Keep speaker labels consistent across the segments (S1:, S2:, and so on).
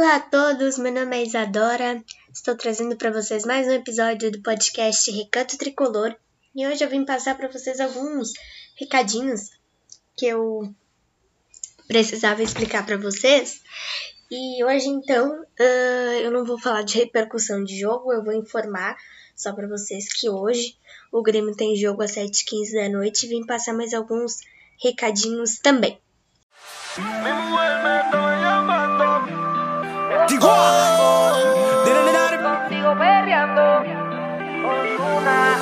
S1: Olá a todos, meu nome é Isadora. Estou trazendo para vocês mais um episódio do podcast Recanto Tricolor e hoje eu vim passar para vocês alguns recadinhos que eu precisava explicar para vocês. E hoje então eu não vou falar de repercussão de jogo, eu vou informar só para vocês que hoje o Grêmio tem jogo às 7h15 da noite e vim passar mais alguns recadinhos também. Contigo perreando con una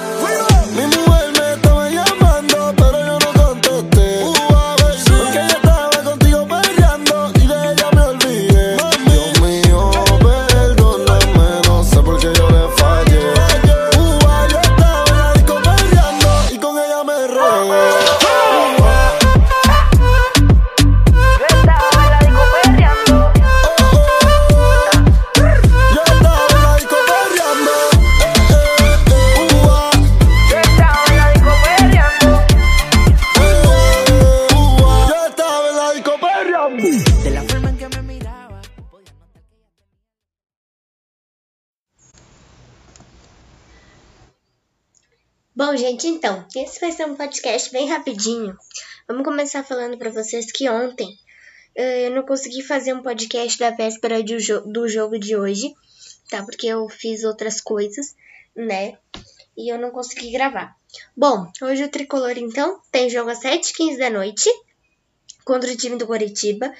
S1: Bom, gente, então, esse vai ser um podcast bem rapidinho. Vamos começar falando para vocês que ontem uh, eu não consegui fazer um podcast da véspera jo do jogo de hoje, tá? Porque eu fiz outras coisas, né? E eu não consegui gravar. Bom, hoje o Tricolor, então, tem jogo às 7h15 da noite contra o time do Coritiba,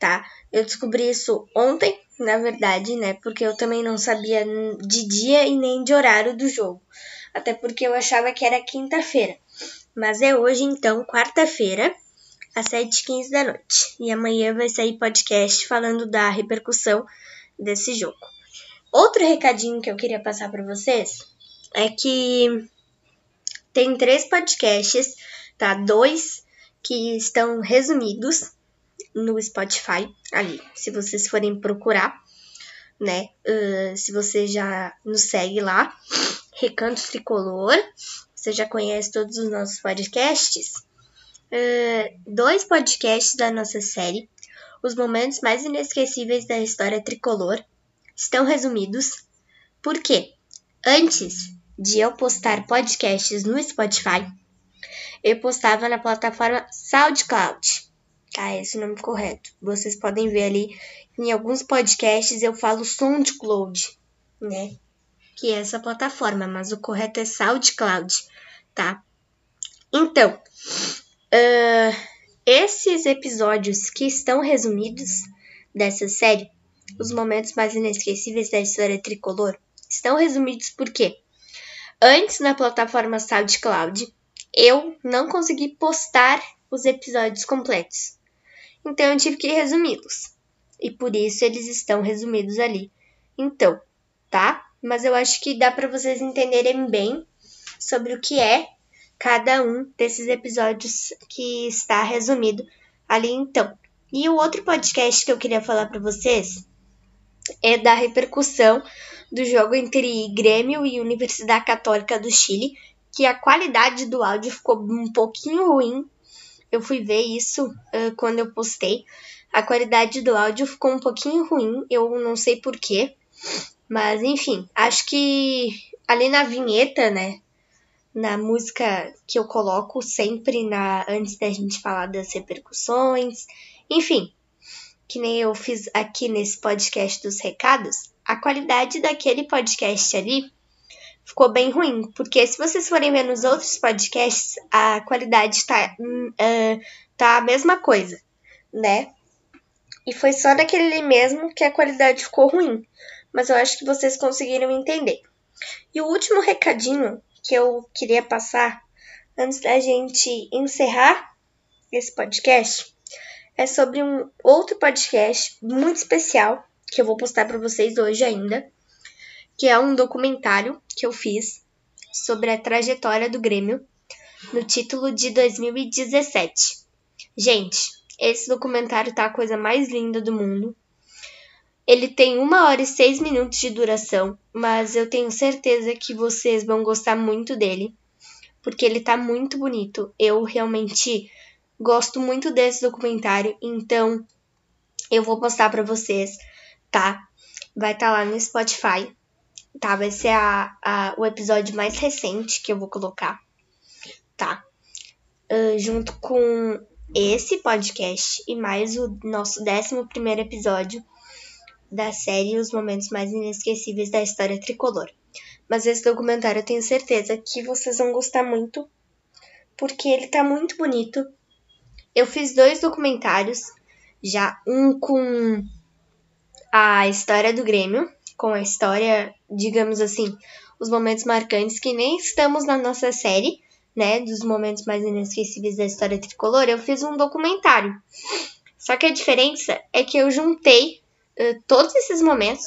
S1: tá? Eu descobri isso ontem, na verdade, né? Porque eu também não sabia de dia e nem de horário do jogo até porque eu achava que era quinta-feira. Mas é hoje, então, quarta-feira, às 7h15 da noite. E amanhã vai sair podcast falando da repercussão desse jogo. Outro recadinho que eu queria passar para vocês é que tem três podcasts, tá? Dois que estão resumidos no Spotify, ali, se vocês forem procurar, né? Uh, se você já nos segue lá. Recanto Tricolor. Você já conhece todos os nossos podcasts? Uh, dois podcasts da nossa série, Os Momentos Mais Inesquecíveis da História Tricolor, estão resumidos. Por quê? Antes de eu postar podcasts no Spotify, eu postava na plataforma SoundCloud. Tá, esse é o nome correto. Vocês podem ver ali em alguns podcasts eu falo SoundCloud, né? Que é essa plataforma, mas o correto é SoundCloud, tá? Então, uh, esses episódios que estão resumidos dessa série, os momentos mais inesquecíveis da história tricolor, estão resumidos porque antes na plataforma SoundCloud eu não consegui postar os episódios completos. Então eu tive que resumi-los. E por isso eles estão resumidos ali. Então, tá? Mas eu acho que dá para vocês entenderem bem sobre o que é cada um desses episódios que está resumido ali então. E o outro podcast que eu queria falar para vocês é da repercussão do jogo entre Grêmio e Universidade Católica do Chile, que a qualidade do áudio ficou um pouquinho ruim. Eu fui ver isso uh, quando eu postei. A qualidade do áudio ficou um pouquinho ruim, eu não sei porquê. Mas enfim, acho que ali na vinheta, né? Na música que eu coloco sempre na antes da gente falar das repercussões, enfim, que nem eu fiz aqui nesse podcast dos recados, a qualidade daquele podcast ali ficou bem ruim, porque se vocês forem ver nos outros podcasts, a qualidade tá, uh, tá a mesma coisa, né? E foi só naquele mesmo que a qualidade ficou ruim mas eu acho que vocês conseguiram entender. E o último recadinho que eu queria passar antes da gente encerrar esse podcast é sobre um outro podcast muito especial que eu vou postar para vocês hoje ainda, que é um documentário que eu fiz sobre a trajetória do Grêmio no título de 2017. Gente, esse documentário tá a coisa mais linda do mundo. Ele tem uma hora e seis minutos de duração, mas eu tenho certeza que vocês vão gostar muito dele, porque ele tá muito bonito. Eu realmente gosto muito desse documentário, então eu vou postar para vocês, tá? Vai estar tá lá no Spotify, tá? Vai ser a, a, o episódio mais recente que eu vou colocar, tá? Uh, junto com esse podcast e mais o nosso 11 primeiro episódio da série Os Momentos Mais Inesquecíveis da História Tricolor. Mas esse documentário eu tenho certeza que vocês vão gostar muito, porque ele tá muito bonito. Eu fiz dois documentários, já um com a história do Grêmio, com a história, digamos assim, os momentos marcantes que nem estamos na nossa série, né, dos momentos mais inesquecíveis da história tricolor, eu fiz um documentário. Só que a diferença é que eu juntei uh, todos esses momentos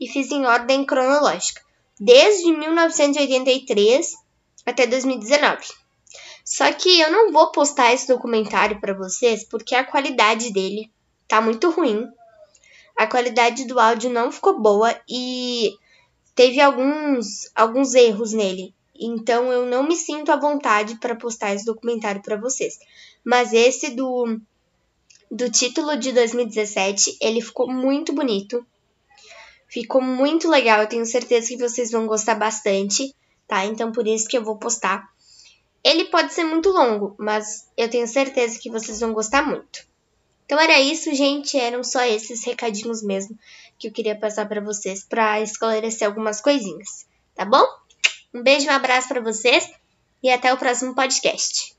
S1: e fiz em ordem cronológica, desde 1983 até 2019. Só que eu não vou postar esse documentário para vocês porque a qualidade dele tá muito ruim. A qualidade do áudio não ficou boa e teve alguns alguns erros nele. Então eu não me sinto à vontade para postar esse documentário para vocês. Mas esse do do título de 2017, ele ficou muito bonito. Ficou muito legal, eu tenho certeza que vocês vão gostar bastante, tá? Então por isso que eu vou postar. Ele pode ser muito longo, mas eu tenho certeza que vocês vão gostar muito. Então era isso, gente, eram só esses recadinhos mesmo que eu queria passar para vocês para esclarecer algumas coisinhas, tá bom? Um beijo, um abraço para vocês e até o próximo podcast.